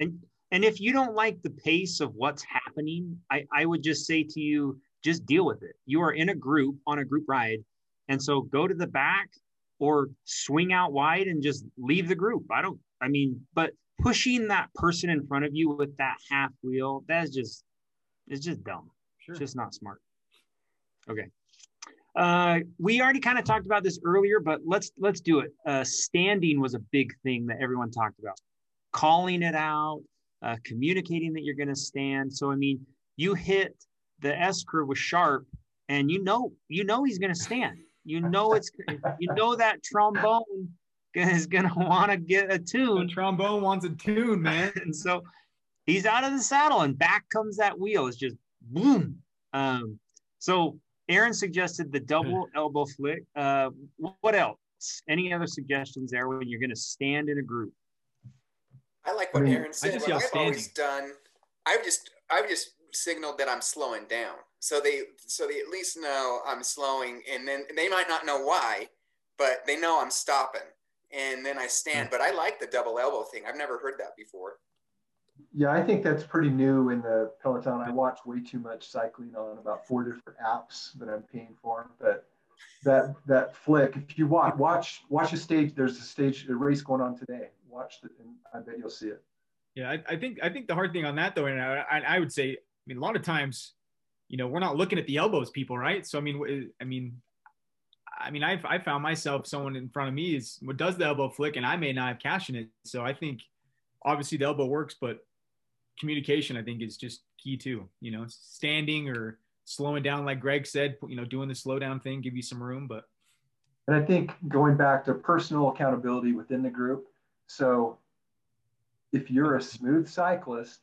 And and if you don't like the pace of what's happening, I, I would just say to you, just deal with it. You are in a group on a group ride. And so go to the back or swing out wide and just leave the group. I don't, I mean, but pushing that person in front of you with that half wheel, that's just, it's just dumb. Sure. It's just not smart. Okay. Uh, we already kind of talked about this earlier, but let's let's do it. Uh, standing was a big thing that everyone talked about. Calling it out, uh, communicating that you're going to stand. So I mean, you hit the S curve with sharp, and you know you know he's going to stand. You know it's you know that trombone is going to want to get a tune. The trombone wants a tune, man. and so he's out of the saddle, and back comes that wheel. It's just boom. Um, so Aaron suggested the double elbow flick. Uh, what else? Any other suggestions there when you're going to stand in a group? I like what I Aaron said. just What I've always done, I've just I've just signaled that I'm slowing down, so they so they at least know I'm slowing, and then they might not know why, but they know I'm stopping, and then I stand. But I like the double elbow thing. I've never heard that before. Yeah, I think that's pretty new in the Peloton. I watch way too much cycling on about four different apps that I'm paying for. But that that flick, if you watch watch watch a stage, there's a stage a race going on today. Watch it, and I bet you'll see it. Yeah, I, I think I think the hard thing on that though, and I I would say, I mean, a lot of times, you know, we're not looking at the elbows, people, right? So I mean, I mean, I mean, I've I found myself someone in front of me is what does the elbow flick, and I may not have cash in it. So I think obviously the elbow works, but communication I think is just key too. You know, standing or slowing down, like Greg said, you know, doing the slow down thing, give you some room, but And I think going back to personal accountability within the group. So if you're a smooth cyclist,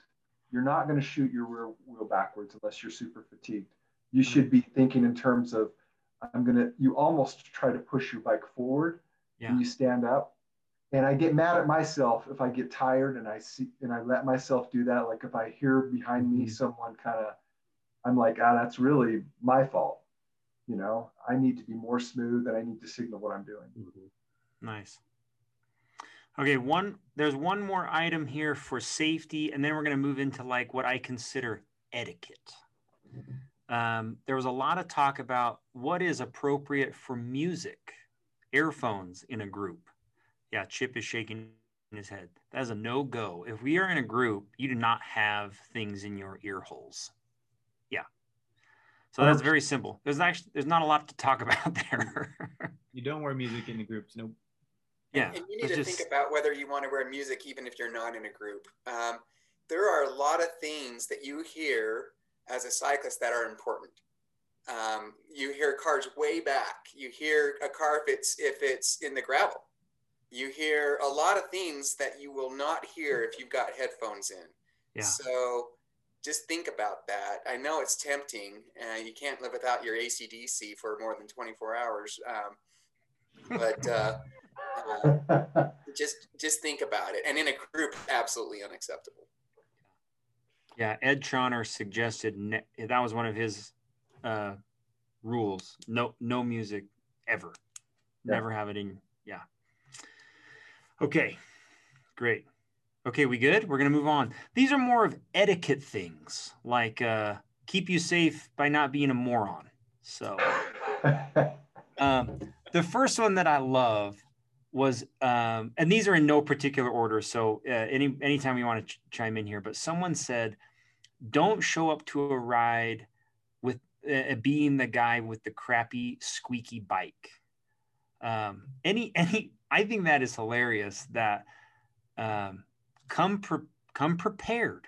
you're not going to shoot your rear wheel backwards unless you're super fatigued. You should be thinking in terms of, I'm going to, you almost try to push your bike forward Yeah. when you stand up. And I get mad at myself if I get tired and I see, and I let myself do that. Like if I hear behind me Mhm. someone kind of, I'm like, ah, that's really my fault. You know, I need to be more smooth and I need to signal what I'm doing. Nice. Okay, one there's one more item here for safety, and then we're going to move into like what I consider etiquette. Um, there was a lot of talk about what is appropriate for music, earphones in a group. Yeah, Chip is shaking his head. That is a no go. If we are in a group, you do not have things in your ear holes. Yeah. So that's very simple. There's actually there's not a lot to talk about there. you don't wear music in the groups. No, yeah. And you need to just- think about whether you want to wear music even if you're not in a group. Um, there are a lot of things that you hear as a cyclist that are important. Um, you hear cars way back. You hear a car if it's if it's in the gravel. You hear a lot of things that you will not hear if you've got headphones in. Yeah. So just think about that. I know it's tempting. Uh, you can't live without your ACDC for more than 24 hours. Um, but uh, uh, just just think about it and in a group absolutely unacceptable Yeah, Ed Troner suggested ne- that was one of his uh, rules. No, no music ever. Yeah. Never have it in. Yeah. Okay, great. Okay, we good? We're gonna move on. These are more of etiquette things, like uh, keep you safe by not being a moron. So. Um, the first one that I love was, um, and these are in no particular order. So uh, any anytime you want to ch- chime in here, but someone said, don't show up to a ride with uh, being the guy with the crappy squeaky bike. Um, any any, I think that is hilarious. That um, come pre- come prepared.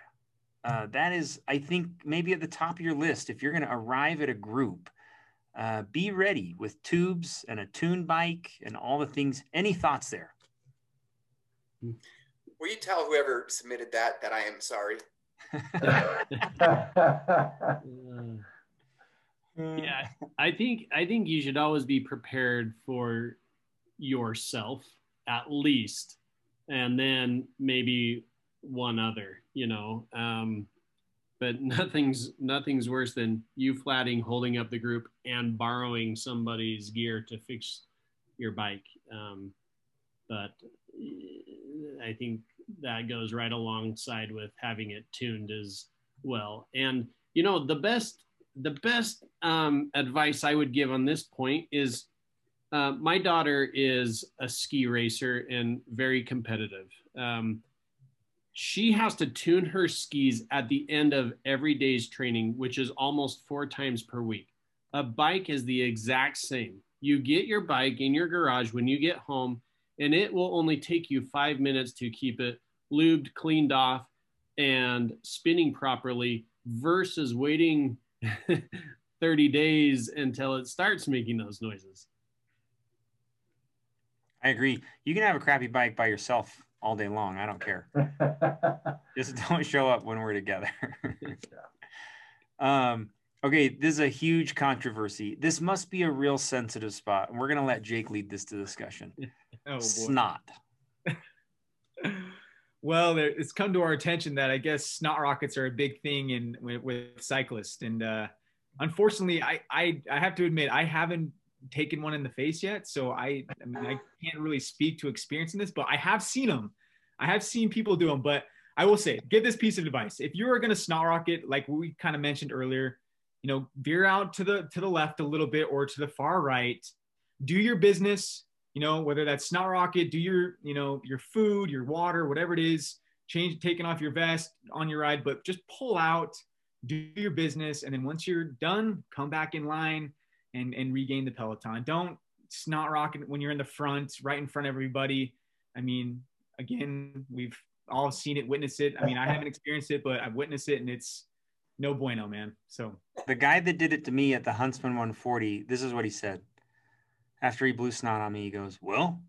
Uh, that is, I think, maybe at the top of your list if you're going to arrive at a group uh, be ready with tubes and a tune bike and all the things. Any thoughts there? will you tell whoever submitted that that i am sorry yeah i think i think you should always be prepared for yourself at least and then maybe one other you know um but nothing's nothing's worse than you flatting, holding up the group, and borrowing somebody's gear to fix your bike. Um, but I think that goes right alongside with having it tuned as well. And you know, the best the best um, advice I would give on this point is uh, my daughter is a ski racer and very competitive. Um, she has to tune her skis at the end of every day's training, which is almost four times per week. A bike is the exact same. You get your bike in your garage when you get home, and it will only take you five minutes to keep it lubed, cleaned off, and spinning properly versus waiting 30 days until it starts making those noises. I agree. You can have a crappy bike by yourself all day long. I don't care. Just don't show up when we're together. um, okay, this is a huge controversy. This must be a real sensitive spot. And we're going to let Jake lead this to discussion. oh, Snot. well, it's come to our attention that I guess snot rockets are a big thing in with, with cyclists. And uh, unfortunately, I, I, I have to admit, I haven't taken one in the face yet. So I, I mean, I can't really speak to experiencing this, but I have seen them. I have seen people do them. But I will say, give this piece of advice: if you are going to snot rocket, like we kind of mentioned earlier, you know, veer out to the to the left a little bit or to the far right. Do your business. You know, whether that's snot rocket, do your you know your food, your water, whatever it is. Change, taking off your vest on your ride, but just pull out, do your business, and then once you're done, come back in line and and regain the peloton. Don't snot rocket when you're in the front, right in front of everybody. I mean, again, we've all seen it, witnessed it. I mean, I haven't experienced it, but I've witnessed it, and it's no bueno, man. So the guy that did it to me at the Huntsman 140, this is what he said. After he blew snot on me, he goes, "Well,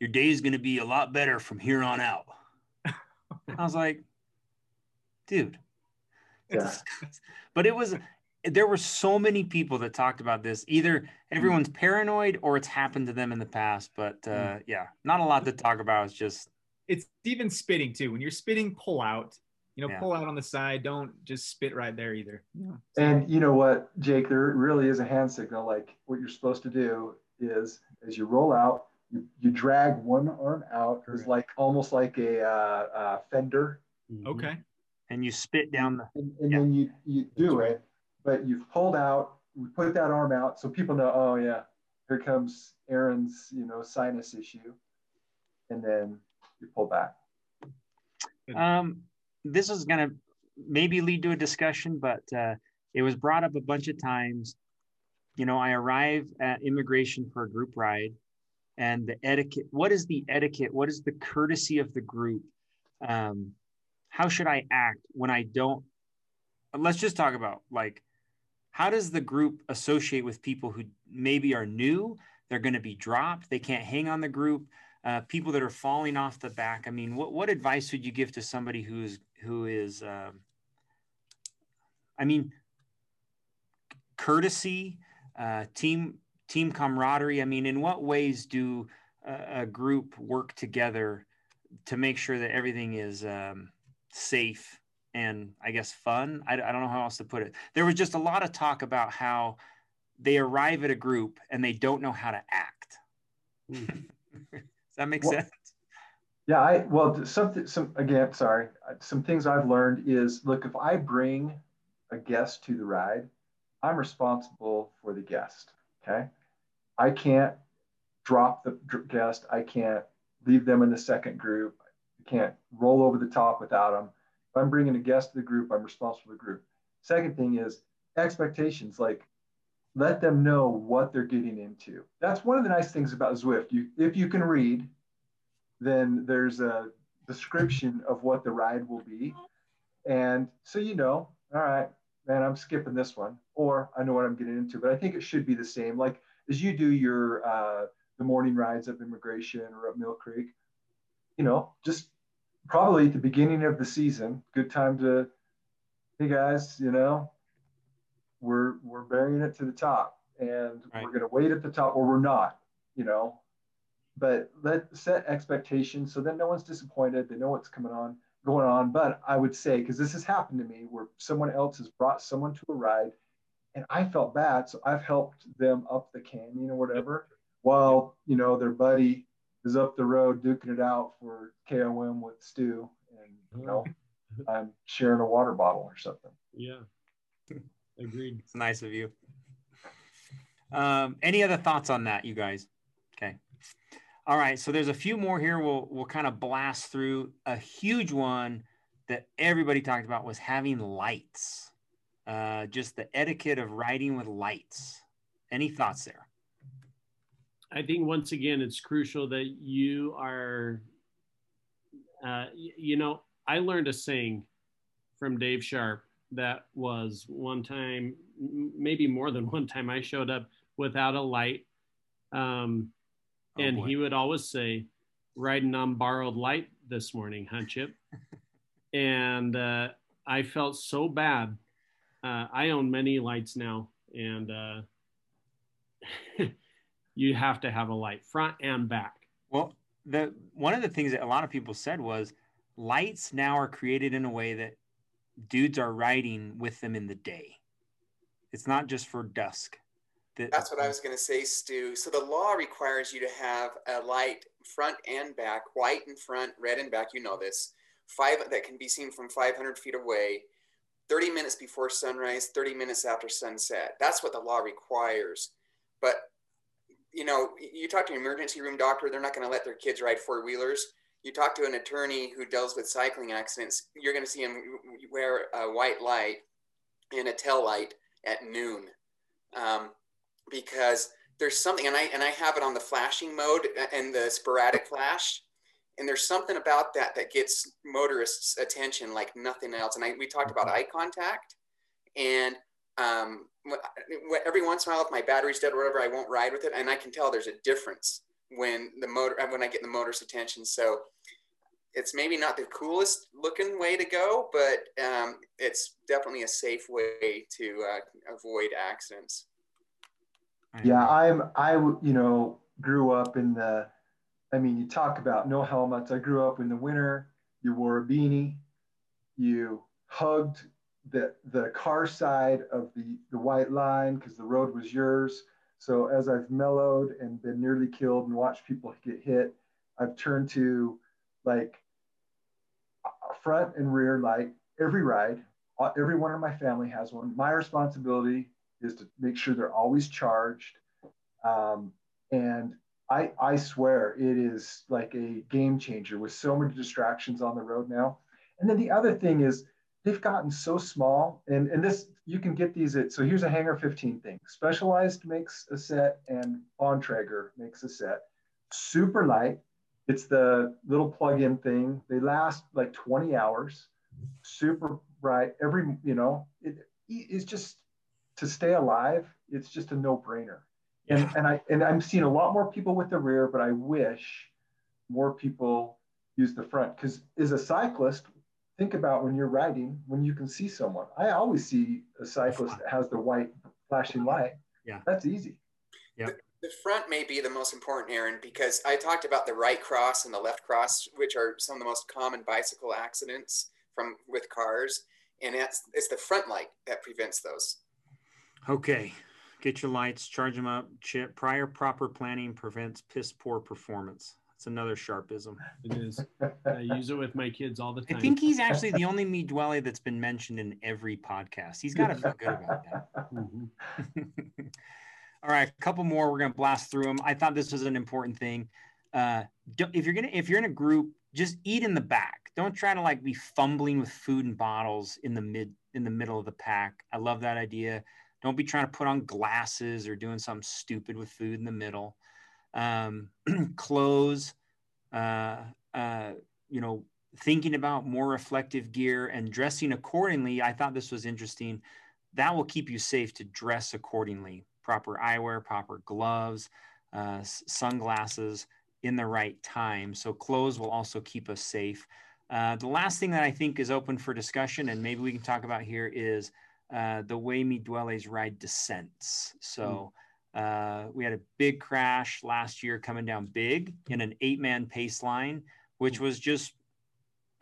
your day is going to be a lot better from here on out." I was like, "Dude." Yeah. But it was there were so many people that talked about this. Either everyone's paranoid or it's happened to them in the past. But uh, mm. yeah, not a lot to talk about. It's just it's even spitting too. When you're spitting, pull out. You know, yeah. pull out on the side. Don't just spit right there either. Yeah. And you know what, Jake? There really is a hand signal. Like what you're supposed to do is, as you roll out, you, you drag one arm out. It's like almost like a uh, uh, fender. Mm-hmm. Okay. And you spit down the. And, and yeah. then you you do it but you've pulled out, we put that arm out so people know, oh yeah, here comes Aaron's, you know, sinus issue. And then you pull back. Um, this is going to maybe lead to a discussion, but uh, it was brought up a bunch of times. You know, I arrive at Emigration for a group ride and the etiquette. What is the etiquette? What is the courtesy of the group? Um, how should I act when I don't? Let's just talk about like how does the group associate with people who maybe are new? They're going to be dropped. They can't hang on the group. Uh, people that are falling off the back. I mean what, what advice would you give to somebody who's who is um, i mean courtesy uh, team team camaraderie? I mean in what ways do a, a group work together to make sure that everything is um, safe and I guess fun. I, I don't know how else to put it. There was just a lot of talk about how they arrive at a group and they don't know how to act. Hmm. Does that make well, sense? Yeah, I well something some again, sorry. Some things I've learned is look, if I bring a guest to the ride, I'm responsible for the guest. Okay. I can't drop the guest. I can't leave them in the second group. I can't roll over the top without them. If I'm bringing a guest to the group, I'm responsible for the group. Second thing is expectations. Like, let them know what they're getting into. That's one of the nice things about Zwift. You, if you can read, then there's a description of what the ride will be, and so you know, all right, man, I'm skipping this one, or I know what I'm getting into. But I think it should be the same. Like as you do your uh, the morning rides up Emigration or up Mill Creek, you know, just probably at the beginning of the season. Good time to, hey guys, you know, we're we're burying it to the top, and right. we're going to wait at the top, or we're not, you know. But let set expectations so that no one's disappointed. They know what's coming on. going on, but I would say, because this has happened to me where someone else has brought someone to a ride and I felt bad. So I've helped them up the canyon or whatever while, you know, their buddy is up the road duking it out for KOM with Stu. And, you know, I'm sharing a water bottle or something. Yeah. Agreed. It's nice of you. Um, any other thoughts on that, you guys? Okay. All right. So there's a few more here. We'll we'll kind of blast through. A huge one that everybody talked about was having lights. Uh, just the etiquette of riding with lights. Any thoughts there? I think once again, it's crucial that you are, uh, you know, I learned a saying from Dave Sharp that was one time, maybe more than one time, I showed up without a light. Um, oh, and boy. he would always say, riding on borrowed light this morning, huh, Chip? and uh, I felt so bad. Uh, I own many lights now, and uh, you have to have a light front and back. Well, the one of the things that a lot of people said was lights now are created in a way that dudes are riding with them in the day. It's not just for dusk. The, That's what I was going to say, Stu. So the law requires you to have a light front and back, white in front, red in back. You know this. Five that can be seen from 500 feet away, 30 minutes before sunrise, 30 minutes after sunset. That's what the law requires. But you know, you talk to an emergency room doctor, they're not going to let their kids ride four wheelers you talk to an attorney who deals with cycling accidents, you're going to see him wear a white light and a tail light at noon, um, because there's something, and I and I have it on the flashing mode and the sporadic flash, and there's something about that that gets motorists' attention like nothing else. And I, we talked about eye contact, and um, every once in a while, if my battery's dead or whatever, I won't ride with it, and I can tell there's a difference when the motor when I get the motor's attention. So it's maybe not the coolest looking way to go, but um, it's definitely a safe way to uh, avoid accidents. Yeah, I'm I you know grew up in the. I mean, you talk about no helmets. I grew up in the winter. You wore a beanie. You hugged the the car side of the the white line because the road was yours. So as I've mellowed and been nearly killed and watched people get hit, I've turned to like front and rear light every ride. Uh, every one of my family has one. My responsibility is to make sure they're always charged. Um, and I, I swear it is like a game changer with so many distractions on the road now. And then the other thing is they've gotten so small and, and this you can get these at so here's a hanger 15 thing. Specialized makes a set and bontrager makes a set. Super light. It's the little plug-in thing. They last like 20 hours. Super bright. Every you know it is just to stay alive it's just a no-brainer. And, and i and i'm seeing a lot more people with the rear but i wish more people use the front. Because as a cyclist think about when you're riding when you can see someone. I always see a cyclist that has the white flashing light. Yeah. That's easy. Yeah. The, the front may be the most important aaron because i talked about the right cross and the left cross which are some of the most common bicycle accidents from with cars and it's, it's the front light that prevents those. Okay. Get your lights charge them up chip prior proper planning prevents piss poor performance it's another sharpism. It is. I use it with my kids all the time. I think he's actually the only Mi Duele that's been mentioned in every podcast. He's got to feel good about that. Mm-hmm. all right, a couple more. We're gonna blast through them. I thought this was an important thing. Uh, if you're gonna if you're in a group, just eat in the back. Don't try to like be fumbling with food and bottles in the mid in the middle of the pack. I love that idea. Don't be trying to put on glasses or doing something stupid with food in the middle um, clothes, uh, uh, you know, thinking about more reflective gear and dressing accordingly. I thought this was interesting. That will keep you safe to dress accordingly. Proper eyewear, proper gloves, uh, sunglasses in the right time. So clothes will also keep us safe. Uh, the last thing that I think is open for discussion, and maybe we can talk about here, is uh, the way Mi Dueles ride descents. So uh, we had a big crash last year coming down big in an eight man pace line, which was just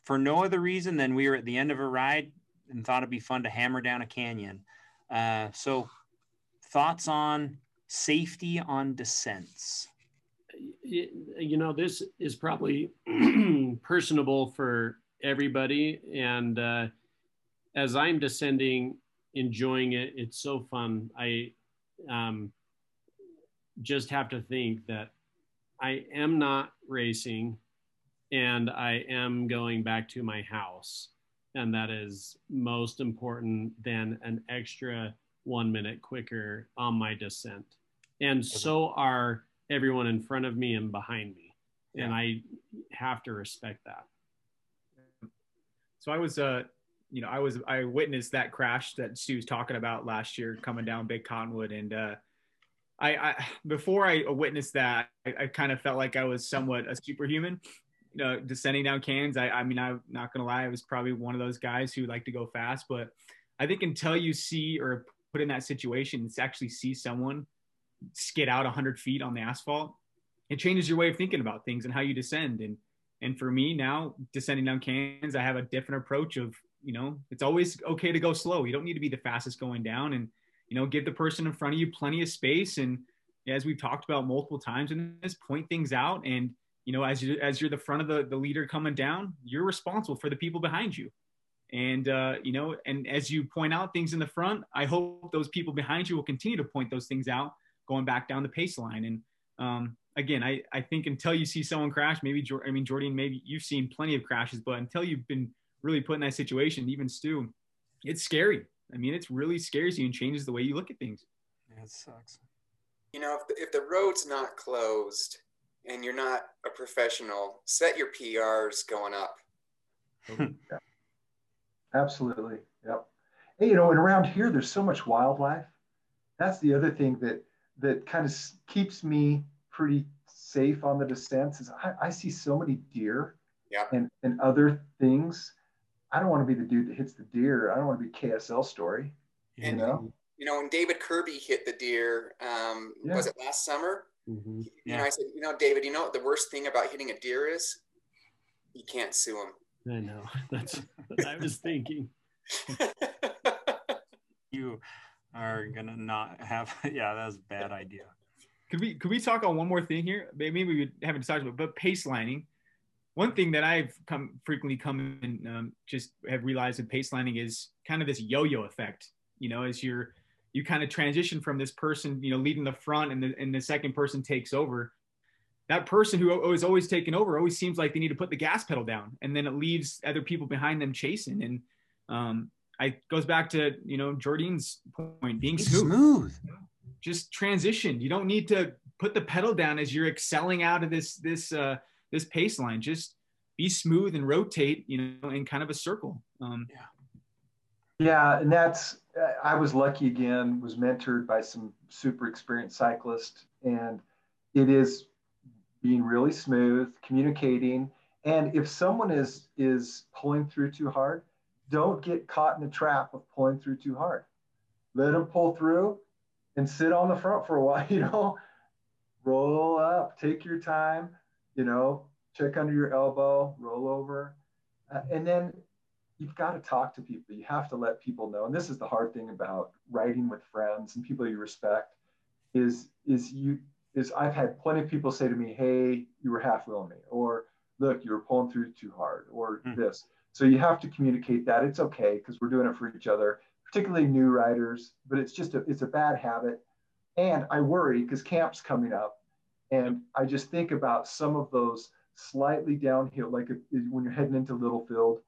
for no other reason than we were at the end of a ride and thought it'd be fun to hammer down a canyon. Uh, so, thoughts on safety on descents? You know, this is probably personable for everybody. And uh, as I'm descending, enjoying it, it's so fun. I um, just have to think that I am not racing and I am going back to my house. And that is most important than an extra one minute quicker on my descent. And so are everyone in front of me and behind me. Yeah. And I have to respect that. So I was, uh, you know, I was, I witnessed that crash that Stu was talking about last year coming down Big Cottonwood. And, uh, I, I before I witnessed that, I, I kind of felt like I was somewhat a superhuman you know, descending down cans. I, I mean, I'm not gonna lie, I was probably one of those guys who like to go fast, but I think until you see or put in that situation, it's actually see someone skid out 100 feet on the asphalt, it changes your way of thinking about things and how you descend. And and for me now, descending down cans, I have a different approach of you know, it's always okay to go slow. You don't need to be the fastest going down, and you know, give the person in front of you plenty of space. And as we've talked about multiple times in this, point things out and you know, as you as you're the front of the, the leader coming down, you're responsible for the people behind you. And uh, you know, and as you point out things in the front, I hope those people behind you will continue to point those things out going back down the pace line. And um, again, I, I think until you see someone crash, maybe I mean Jordan, maybe you've seen plenty of crashes, but until you've been really put in that situation, even Stu, it's scary. I mean, it's really scares you and changes the way you look at things. Yeah, it sucks. You know, if the, if the road's not closed, and you're not a professional, set your PRs going up. Oh, yeah. Absolutely. Yep. Hey, you know, and around here, there's so much wildlife. That's the other thing that that kind of keeps me pretty safe on the descents is I, I see so many deer yeah. and, and other things. I don't want to be the dude that hits the deer. I don't want to be KSL story. And, you know, you know, when David Kirby hit the deer, um, yeah. was it last summer? Mm-hmm. Yeah. You know, I said, you know, David, you know what the worst thing about hitting a deer is? You can't sue him. I know. That's what I was thinking. you are gonna not have. Yeah, that's a bad idea. Could we could we talk on one more thing here? Maybe we haven't decided, about, but pace lining. One thing that I've come frequently come and um, just have realized in pace lining is kind of this yo-yo effect. You know, as you're you kind of transition from this person, you know, leading the front and the, and the second person takes over. That person who is always taking over always seems like they need to put the gas pedal down and then it leaves other people behind them chasing. And um, I goes back to, you know, Jordan's point, being smooth. smooth. Just transition. You don't need to put the pedal down as you're excelling out of this, this, uh, this pace line. Just be smooth and rotate, you know, in kind of a circle. Um, yeah. Yeah, and that's I was lucky again. Was mentored by some super experienced cyclists, and it is being really smooth, communicating. And if someone is is pulling through too hard, don't get caught in the trap of pulling through too hard. Let them pull through, and sit on the front for a while. You know, roll up, take your time. You know, check under your elbow, roll over, uh, and then you've got to talk to people. You have to let people know. And this is the hard thing about writing with friends and people you respect is is you is I've had plenty of people say to me, "Hey, you were half wheeling me," or "Look, you were pulling through too hard," or mm. this. So you have to communicate that it's okay because we're doing it for each other, particularly new riders. But it's just a it's a bad habit, and I worry because camp's coming up, and I just think about some of those slightly downhill, like if, when you're heading into Littlefield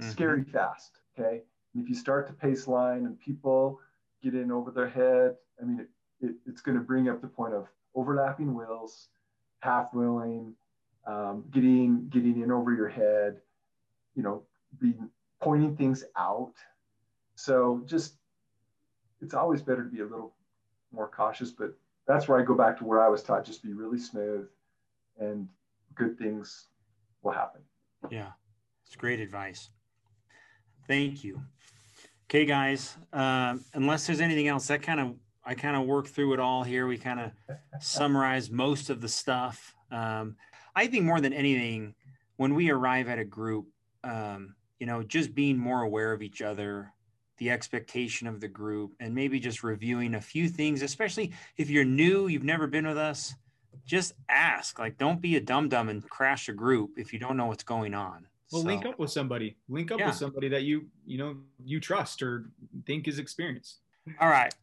mm-hmm. scary fast. Okay. And if you start to pace line and people get in over their head, I mean, it, it, it's going to bring up the point of overlapping wheels, half wheeling, um, getting getting in over your head, you know, be pointing things out. So just it's always better to be a little more cautious, but that's where I go back to where I was taught just be really smooth and good things will happen. Yeah, it's great advice. Thank you. Okay, guys. Uh, unless there's anything else, that kind of I kind of worked through it all here. We kind of summarized most of the stuff. Um, I think more than anything, when we arrive at a group, um, you know, just being more aware of each other, the expectation of the group, and maybe just reviewing a few things, especially if you're new, you've never been with us, just ask. Like, don't be a dum dum and crash a group if you don't know what's going on. Well, So, link up with somebody. Link up Yeah. with somebody that you you know you trust or think is experienced. All right.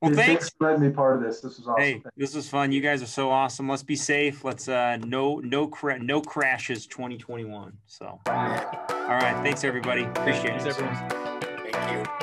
Well, Dude, thanks. for letting me part of this. This was awesome. Hey, this was fun. You guys are so awesome. Let's be safe. Let's uh no no cra- no crashes 2021. So all right. Thanks everybody. Appreciate Thanks, it. everyone. Thank you.